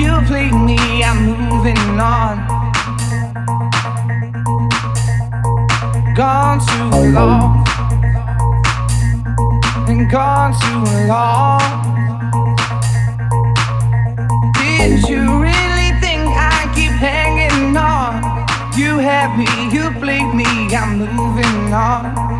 you played me, I'm moving on. Gone too long, and gone too long. Did you really think I keep hanging on? You had me, you played me, I'm moving on.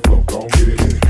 flow, gon' get it in.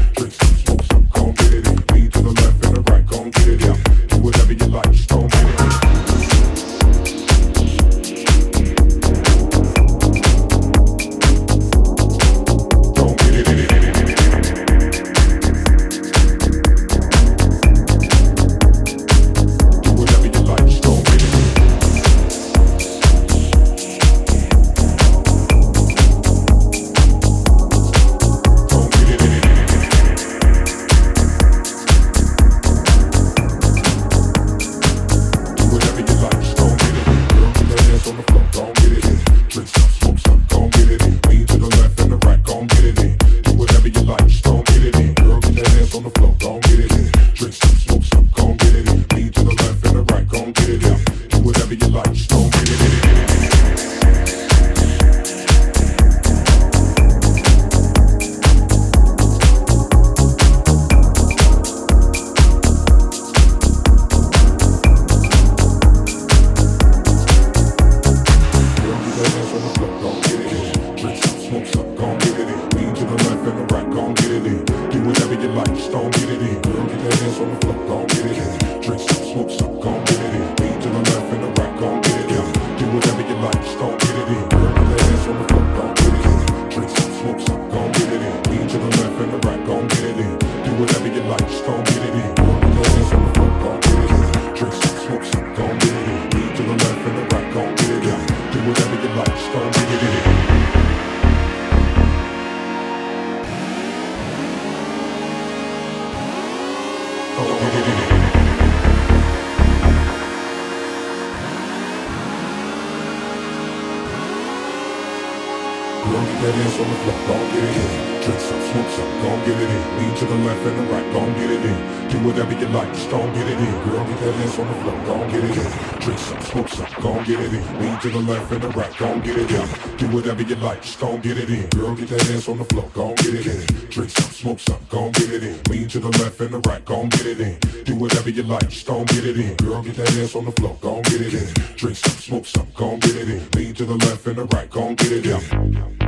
That ass on the floor, gon' get it in. Drink some, smoke some, gon' get it in. Lean to the left and the right, gon' get it in. Do whatever you like, just gon' get it in. Girl, get that ass on the floor, gon' get it in. Drink some, smoke some, gon' get it in. Lean to the left and the right, gon' get it in. Girl, get that ass on the floor, gon' get it in. Drink some, smoke some, gon' get it in. Lean to the left and the right, gon' get it in. Do whatever you like, just gon' get it in. Girl, get that ass on the floor, gon' get it in. Drink some, smoke some, gon' get it in. Lean to the left and the right, gon' get it in.